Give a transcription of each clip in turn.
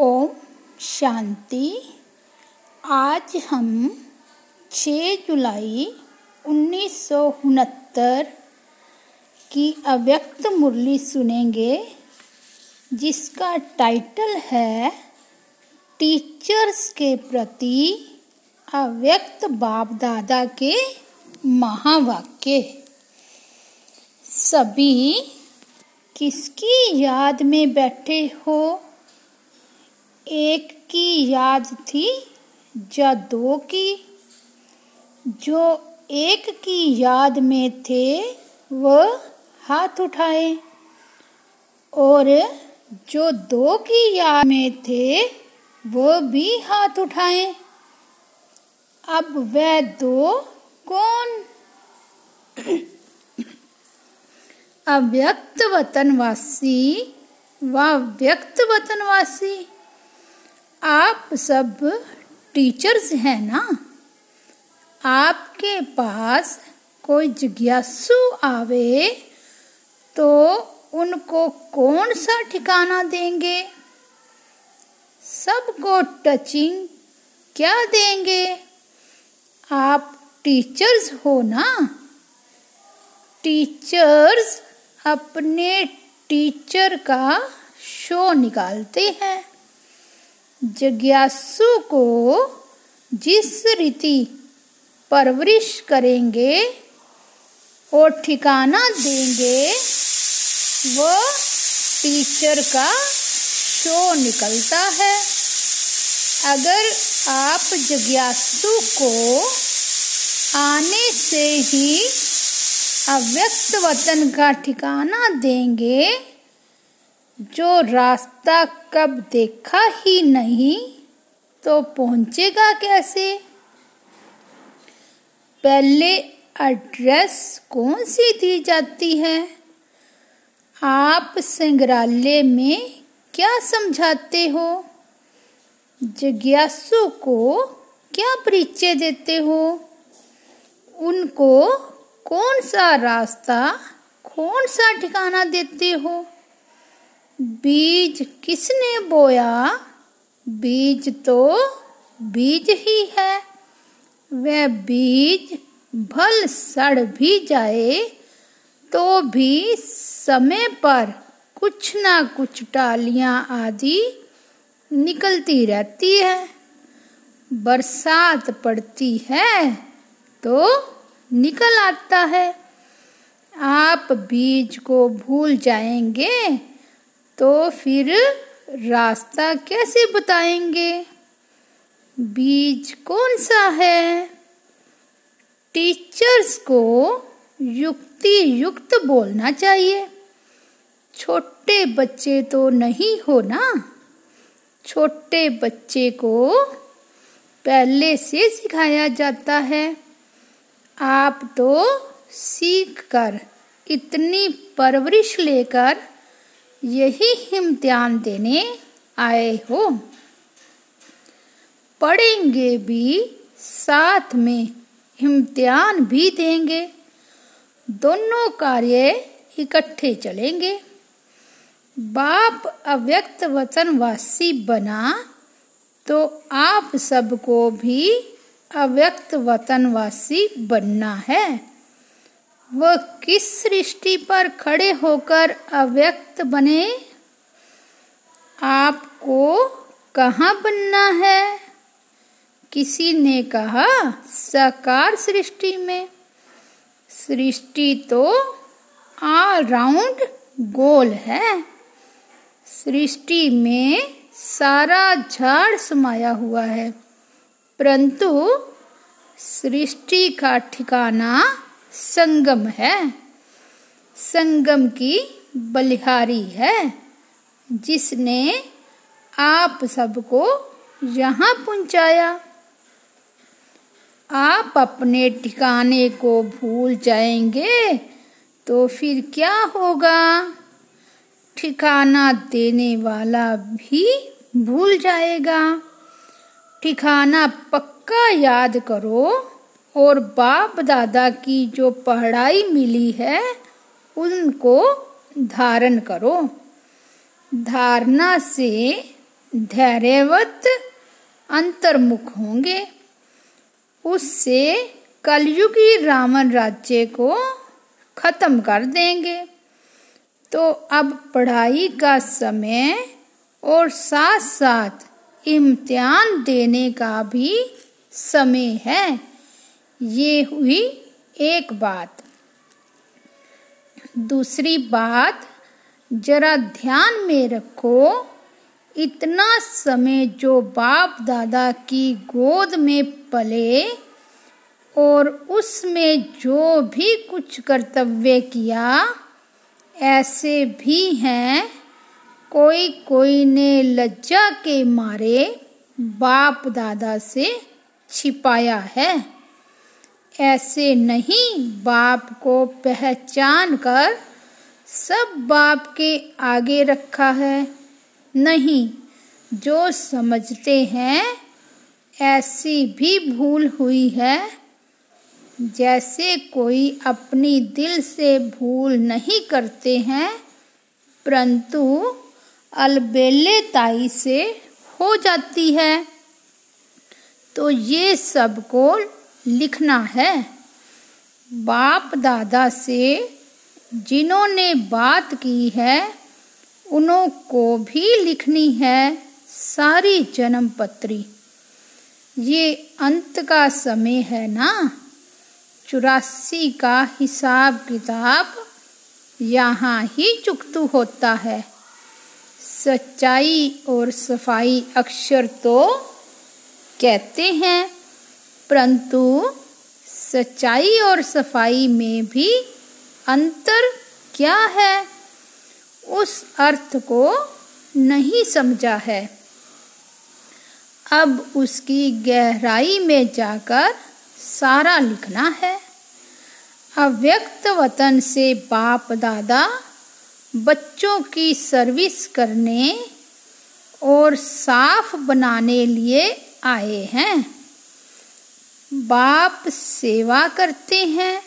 ओम शांति। आज हम 6 जुलाई उन्नीस सौ उनहत्तर की अव्यक्त मुरली सुनेंगे, जिसका टाइटल है टीचर्स के प्रति अव्यक्त बाप दादा के महावाक्य। सभी किसकी याद में बैठे हो? एक की याद थी या दो की। जो एक की याद में थे, वह हाथ उठाए। और जो दो की याद में थे, वह भी हाथ उठाए। अब वह दो कौन? अव्यक्त वतनवासी व व्यक्त वतनवासी? आप सब टीचर्स हैं ना? आपके पास कोई जिज्ञासु आवे तो उनको कौन सा ठिकाना देंगे? सबको टचिंग क्या देंगे? आप टीचर्स हो ना? टीचर्स अपने टीचर का शो निकालते हैं। जिज्ञासु को जिस रीति परवरिश करेंगे और ठिकाना देंगे वो टीचर का शो निकलता है। अगर आप जिज्ञासु को आने से ही अव्यक्त वतन का ठिकाना देंगे जो रास्ता कब देखा ही नहीं तो पहुंचेगा कैसे? पहले एड्रेस कौन सी दी जाती है? आप संग्रहालय में क्या समझाते हो? जिज्ञासु को क्या परिचय देते हो? उनको कौन सा रास्ता, कौन सा ठिकाना देते हो? बीज किसने बोया? बीज तो बीज ही है। वह बीज भल सड़ भी जाए तो भी समय पर कुछ ना कुछ टालियाँ आदि निकलती रहती है। बरसात पड़ती है तो निकल आता है। आप बीज को भूल जाएँगे तो फिर रास्ता कैसे बताएँगे? बीज कौन सा है? टीचर्स को युक्ति युक्त बोलना चाहिए। छोटे बच्चे तो नहीं हो ना? छोटे बच्चे को पहले से सिखाया जाता है। आप तो सीख कर इतनी परवरिश लेकर यही इम्तिहान देने आए हो। पढ़ेंगे भी, साथ में इम्तिहान भी देंगे। दोनों कार्य इकट्ठे चलेंगे। बाप अव्यक्त वचनवासी बना तो आप सबको भी अव्यक्त वतनवासी बनना है। वह किस सृष्टि पर खड़े होकर अव्यक्त बने? आपको कहाँ बनना है? किसी ने कहा, साकार सृष्टि में। सृष्टि तो ऑल राउंड गोल है। सृष्टि में सारा झाड़ समाया हुआ है। परंतु सृष्टि का ठिकाना संगम है। संगम की बलिहारी है, जिसने आप सबको यहाँ पहुँचाया। आप अपने ठिकाने को भूल जाएँगे तो फिर क्या होगा? ठिकाना देने वाला भी भूल जाएगा। ठिकाना पक्का याद करो और बाप दादा की जो पढ़ाई मिली है, उनको धारण करो। धारणा से धैर्यवत अंतर्मुख होंगे। उससे कलयुगी रावण राज्य को खत्म कर देंगे। तो अब पढ़ाई का समय और साथ साथ इम्तिहान देने का भी समय है। ये हुई एक बात। दूसरी बात, जरा ध्यान में रखो, इतना समय जो बाप दादा की गोद में पले और उसमें जो भी कुछ कर्तव्य किया, ऐसे भी हैं कोई कोई ने लज्जा के मारे बाप दादा से छिपाया है। ऐसे नहीं बाप को पहचान कर सब बाप के आगे रखा है। नहीं, जो समझते हैं, ऐसी भी भूल हुई है, जैसे कोई अपनी दिल से भूल नहीं करते हैं, परंतु अलबेले ताई से हो जाती है। तो ये सबको लिखना है। बाप दादा से जिन्होंने बात की है, उन्हों को भी लिखनी है सारी जन्म पत्री ये अंत का समय है ना? चुरासी का हिसाब किताब यहाँ ही चुकतू होता है। सच्चाई और सफ़ाई अक्षर तो कहते हैं परंतु सच्चाई और सफ़ाई में भी अंतर क्या है? उस अर्थ को नहीं समझा है। अब उसकी गहराई में जाकर सारा लिखना है। अव्यक्त वतन से बाप दादा बच्चों की सर्विस करने और साफ़ बनाने लिए आए हैं। बाप सेवा करते हैं।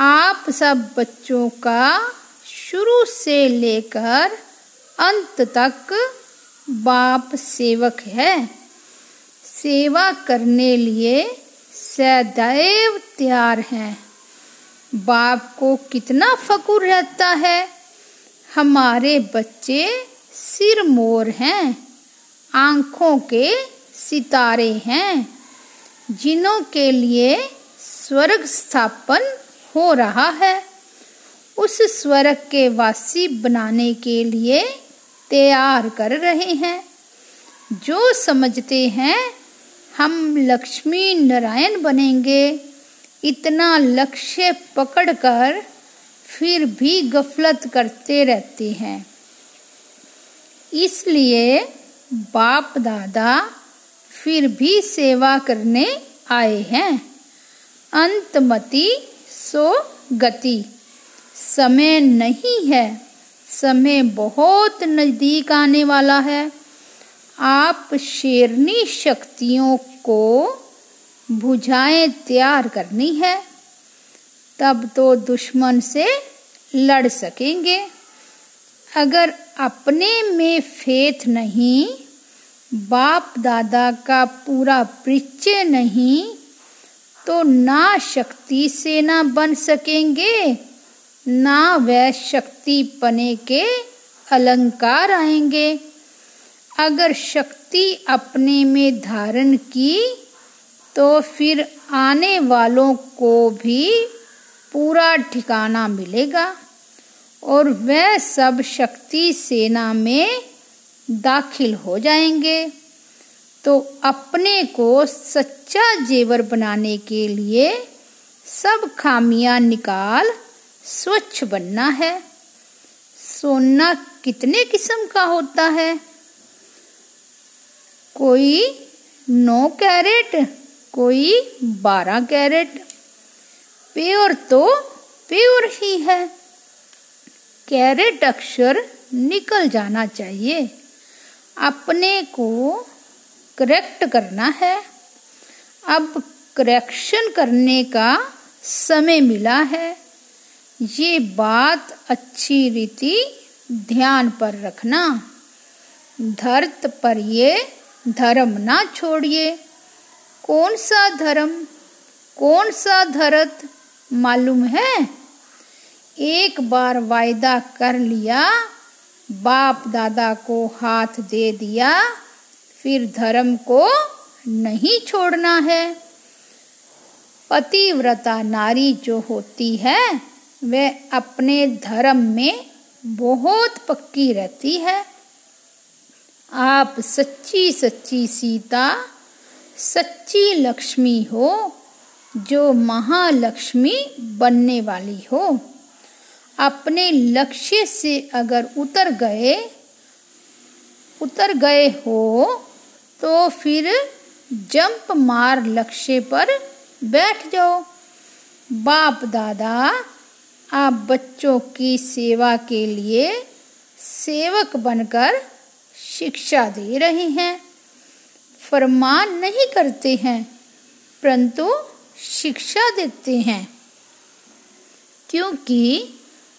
आप सब बच्चों का शुरू से लेकर अंत तक बाप सेवक है। सेवा करने लिए सदैव तैयार हैं। बाप को कितना फकुर रहता है। हमारे बच्चे सिर मोर हैं। आँखों के सितारे हैं। जिनों के लिए स्वर्ग स्थापन हो रहा है, उस स्वर्ग के वासी बनाने के लिए तैयार कर रहे हैं। जो समझते हैं, हम लक्ष्मी नारायण बनेंगे, इतना लक्ष्य पकड़कर फिर भी गफलत करते रहते हैं। इसलिए बाप दादा फिर भी सेवा करने आए हैं। अंतमति सो गति। समय नहीं है। समय बहुत नज़दीक आने वाला है। आप शेरनी शक्तियों को बुझाएँ तैयार करनी है। तब तो दुश्मन से लड़ सकेंगे। अगर अपने में फेथ नहीं बाप दादा का पूरा परिचय नहीं तो ना शक्ति सेना बन सकेंगे, ना वह शक्ति पने के अलंकार आएँगे। अगर शक्ति अपने में धारण की तो फिर आने वालों को भी पूरा ठिकाना मिलेगा, और वह सब शक्ति सेना में दाखिल हो जाएँगे। तो अपने को सच्चा जेवर बनाने के लिए सब खामियाँ निकाल स्वच्छ बनना है। सोना कितने किस्म का होता है? कोई नौ कैरेट, कोई बारह कैरेट। प्योर तो प्योर ही है। कैरेट अक्षर निकल जाना चाहिए। अपने को करेक्ट करना है। अब करेक्शन करने का समय मिला है। ये बात अच्छी रीति ध्यान पर रखना। धरत पर ये धर्म ना छोड़िए। कौन सा धर्म, कौन सा धरत मालूम है? एक बार वायदा कर लिया बाप दादा को हाथ दे दिया, फिर धर्म को नहीं छोड़ना है। पतिव्रता नारी जो होती है, वह अपने धर्म में बहुत पक्की रहती है। आप सच्ची सच्ची सीता, सच्ची लक्ष्मी हो, जो महालक्ष्मी बनने वाली हो। अपने लक्ष्य से अगर उतर गए उतर गए हो तो फिर जंप मार लक्ष्य पर बैठ जाओ। बाप दादा, आप बच्चों की सेवा के लिए सेवक बनकर शिक्षा दे रहे हैं। फरमान नहीं करते हैं, परंतु शिक्षा देते हैं। क्योंकि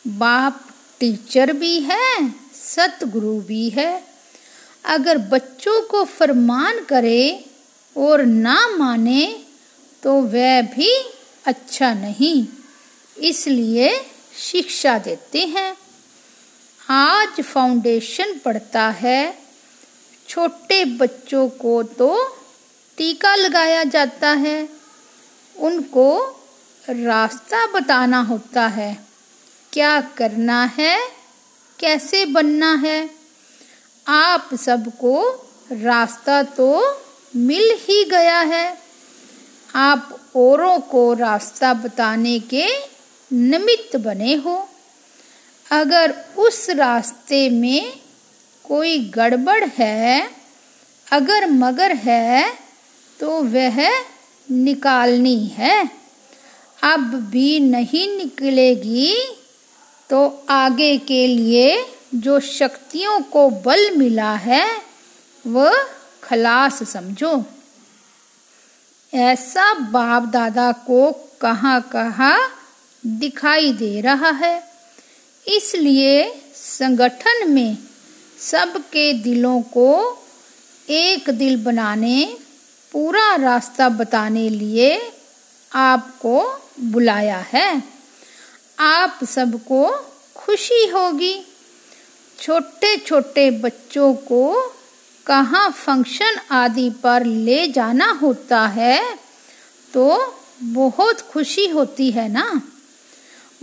बाप टीचर भी है, सतगुरु भी है। अगर बच्चों को फरमान करे और ना माने तो वह भी अच्छा नहीं। इसलिए शिक्षा देते हैं। आज फाउंडेशन पढ़ता है, छोटे बच्चों को तो टीका लगाया जाता है। उनको रास्ता बताना होता है। क्या करना है? कैसे बनना है? आप सबको रास्ता तो मिल ही गया है। आप औरों को रास्ता बताने के निमित्त बने हो। अगर उस रास्ते में कोई गड़बड़ है, अगर मगर है तो वह निकालनी है। अब भी नहीं निकलेगी तो आगे के लिए जो शक्तियों को बल मिला है, वह खलास समझो। ऐसा बाप दादा को कहाँ कहाँ दिखाई दे रहा है। इसलिए संगठन में सबके दिलों को एक दिल बनाने, पूरा रास्ता बताने लिए आपको बुलाया है। आप सबको खुशी होगी। छोटे छोटे बच्चों को कहाँ फ़ंक्शन आदि पर ले जाना होता है तो बहुत खुशी होती है ना?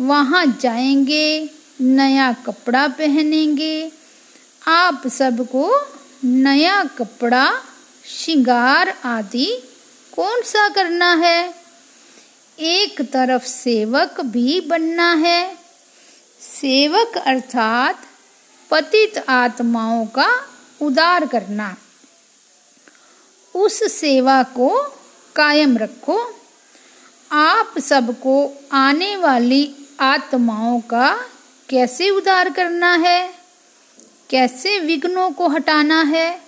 वहाँ जाएँगे, नया कपड़ा पहनेंगे। आप सबको नया कपड़ा, श्रृंगार आदि कौन सा करना है? एक तरफ़ सेवक भी बनना है। सेवक अर्थात पतित आत्माओं का उदार करना। उस सेवा को कायम रखो। आप सबको आने वाली आत्माओं का कैसे उदार करना है? कैसे विघ्नों को हटाना है?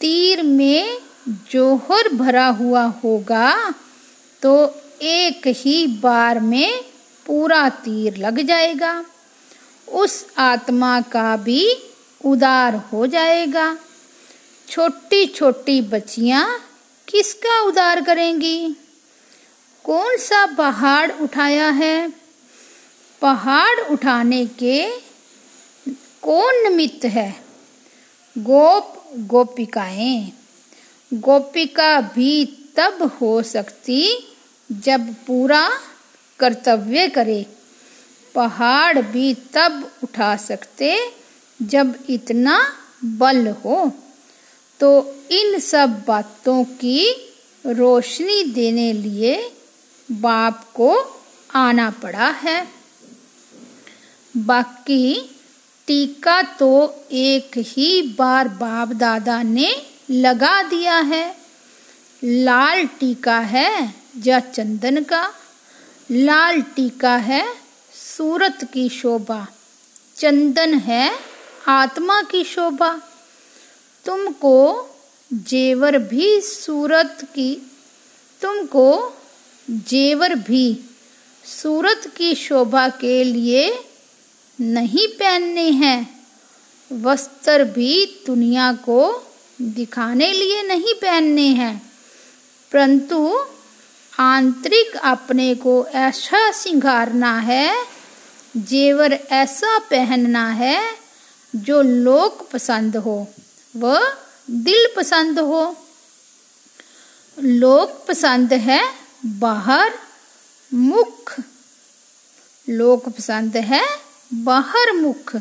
तीर में जोहर भरा हुआ होगा तो एक ही बार में पूरा तीर लग जाएगा। उस आत्मा का भी उदार हो जाएगा। छोटी छोटी बच्चियाँ किसका उदार करेंगी? कौन सा पहाड़ उठाया है? पहाड़ उठाने के कौन निमित्त है? गोप गोपिकाएँ। गोपिका भी तब हो सकती जब पूरा कर्तव्य करे, पहाड़ भी तब उठा सकते जब इतना बल हो। तो इन सब बातों की रोशनी देने लिए बाप को आना पड़ा है। बाकी टीका तो एक ही बार बाप दादा ने लगा दिया है। लाल टीका है या चंदन का, लाल टीका है, सूरत की शोभा। चंदन है, आत्मा की शोभा। तुमको जेवर भी सूरत की, तुमको जेवर भी सूरत की शोभा के लिए नहीं पहनने हैं। वस्त्र भी दुनिया को दिखाने लिए नहीं पहनने हैं। परंतु आंतरिक अपने को ऐसा सिंगारना है, जेवर ऐसा पहनना है, जो लोक पसंद हो व दिल पसंद हो। लोक पसंद है बाहर, मुख। लोक पसंद है बाहर, मुख।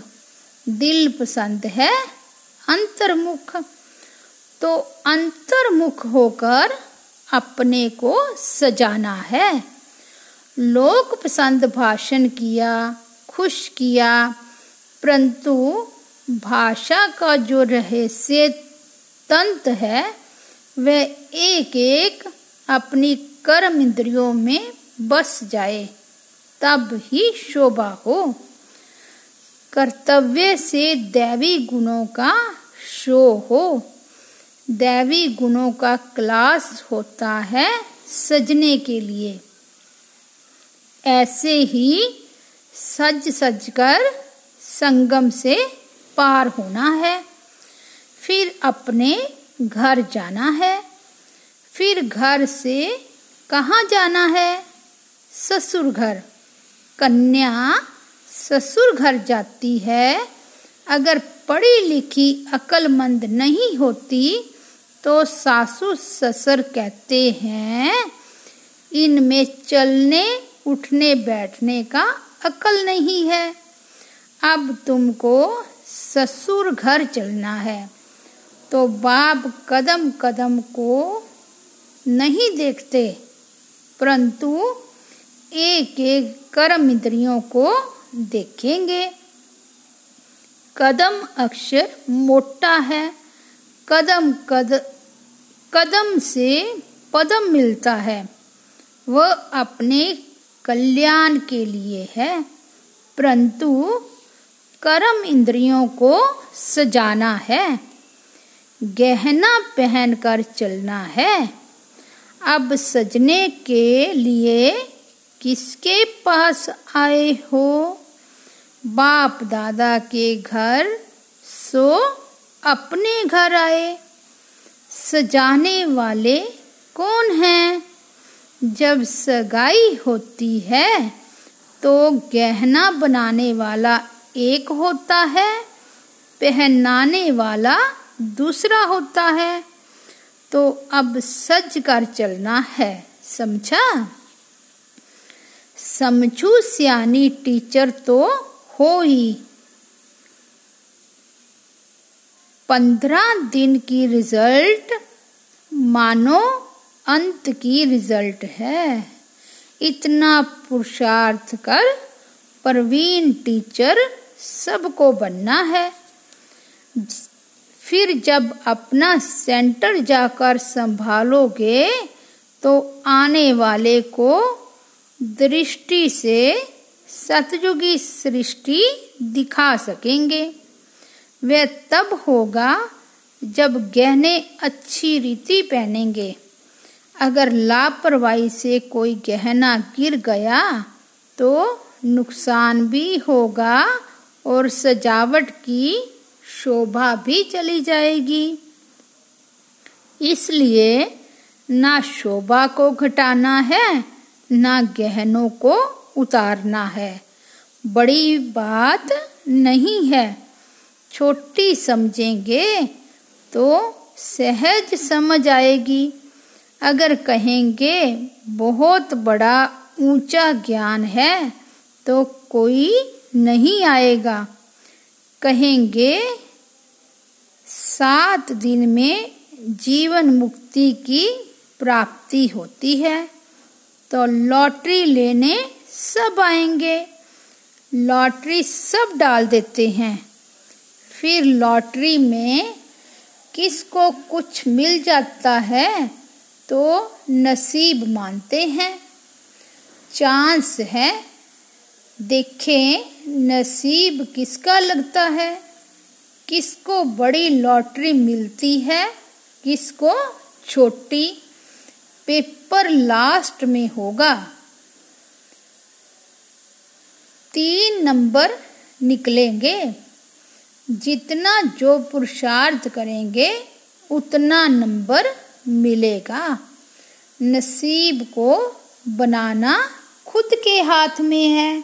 दिल पसंद है अंतर्मुख। तो अंतर्मुख होकर अपने को सजाना है। लोक पसंद भाषण किया, खुश किया, परंतु भाषा का जो रहस्य तंत्र है, वह एक एक अपनी कर्म इंद्रियों में बस जाए, तब ही शोभा हो। कर्तव्य से दैवी गुणों का शो हो। दैवी गुणों का क्लास होता है सजने के लिए। ऐसे ही सज सज कर संगम से पार होना है, फिर अपने घर जाना है, फिर घर से कहाँ जाना है? ससुर घर। कन्या ससुर घर जाती है। अगर पढ़ी लिखी अकलमंद नहीं होती तो सासू ससुर कहते हैं, इनमें चलने, उठने, बैठने का अकल नहीं है। अब तुमको ससुर घर चलना है तो बाप कदम कदम को नहीं देखते, परंतु एक एक कर्म इंद्रियों को देखेंगे। कदम अक्षर मोटा है। कदम कद, कदम से पदम मिलता है। वह अपने कल्याण के लिए है, परंतु कर्म इंद्रियों को सजाना है। गहना पहनकर चलना है। अब सजने के लिए किसके पास आए हो? बाप दादा के घर सो अपने घर आए। सजाने वाले कौन हैं? जब सगाई होती है तो गहना बनाने वाला एक होता है, पहनाने वाला दूसरा होता है। तो अब सज कर चलना है, समझा? समझू, सियानी टीचर तो हो ही। पंद्रह दिन की रिज़ल्ट, मानो अंत की रिज़ल्ट है। इतना पुरुषार्थ कर प्रवीण टीचर सबको बनना है। फिर जब अपना सेंटर जाकर संभालोगे तो आने वाले को दृष्टि से सतयुगी सृष्टि दिखा सकेंगे। वह तब होगा जब गहने अच्छी रीति पहनेंगे। अगर लापरवाही से कोई गहना गिर गया तो नुकसान भी होगा और सजावट की शोभा भी चली जाएगी। इसलिए ना शोभा को घटाना है, ना गहनों को उतारना है। बड़ी बात नहीं है। छोटी समझेंगे तो सहज समझ आएगी। अगर कहेंगे, बहुत बड़ा ऊँचा ज्ञान है तो कोई नहीं आएगा। कहेंगे, सात दिन में जीवन मुक्ति की प्राप्ति होती है। तो लॉटरी लेने सब आएँगे। लॉटरी सब डाल देते हैं। फिर लॉटरी में किसको कुछ मिल जाता है तो नसीब मानते हैं। चांस है, देखें नसीब किसका लगता है, किसको बड़ी लॉटरी मिलती है, किसको छोटी, पेपर लास्ट में होगा। तीन नंबर निकलेंगे। जितना जो पुरुषार्थ करेंगे, उतना नंबर मिलेगा। नसीब को बनाना खुद के हाथ में है।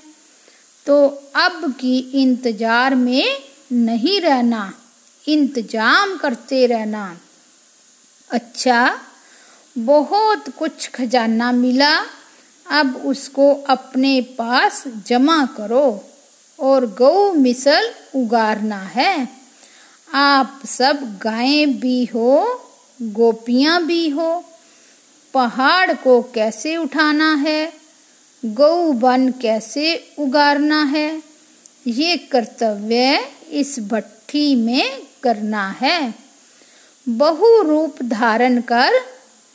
तो अब की इंतज़ार में नहीं रहना, इंतज़ाम करते रहना। अच्छा बहुत कुछ खजाना मिला, अब उसको अपने पास जमा करो। और गौ मिसल उगारना है। आप सब गायें भी हो, गोपियाँ भी हो, पहाड़ को कैसे उठाना है, गौ बन कैसे उगारना है, ये कर्तव्य इस भट्टी में करना है। बहु रूप धारण कर,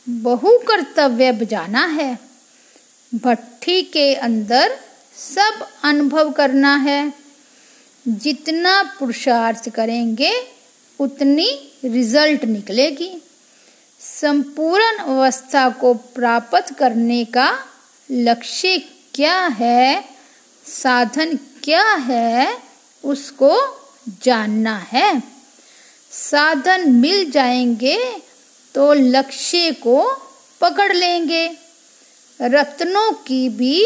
बहु कर्तव्य बजाना है। भट्टी के अंदर सब अनुभव करना है। जितना पुरुषार्थ करेंगे, उतनी रिज़ल्ट निकलेगी। संपूर्ण अवस्था को प्राप्त करने का लक्ष्य क्या है, साधन क्या है, उसको जानना है। साधन मिल जाएँगे तो लक्ष्य को पकड़ लेंगे। रत्नों की भी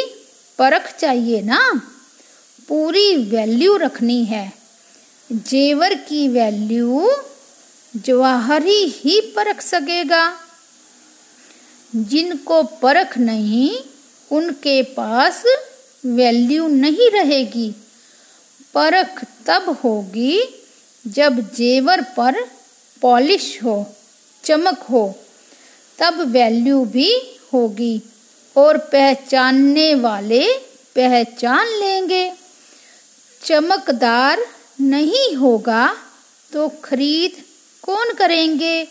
परख चाहिए ना? पूरी वैल्यू रखनी है। जेवर की वैल्यू जवाहरी ही परख सकेगा। जिनको परख नहीं, उनके पास वैल्यू नहीं रहेगी। परख तब होगी जब जेवर पर पॉलिश हो, चमक हो, तब वैल्यू भी होगी। और पहचानने वाले पहचान लेंगे। चमकदार नहीं होगा तो खरीद कौन करेंगे?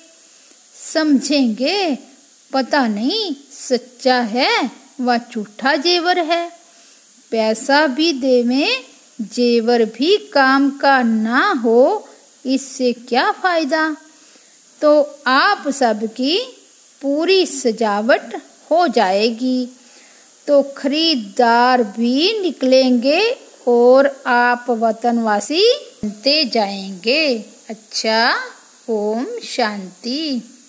समझेंगे, पता नहीं सच्चा है व झूठा जेवर है। पैसा भी देवे, जेवर भी काम का ना हो, इससे क्या फ़ायदा? तो आप सबकी पूरी सजावट हो जाएगी तो खरीदार भी निकलेंगे और आप वतनवासी बनते जाएँगे। अच्छा ओम शांति।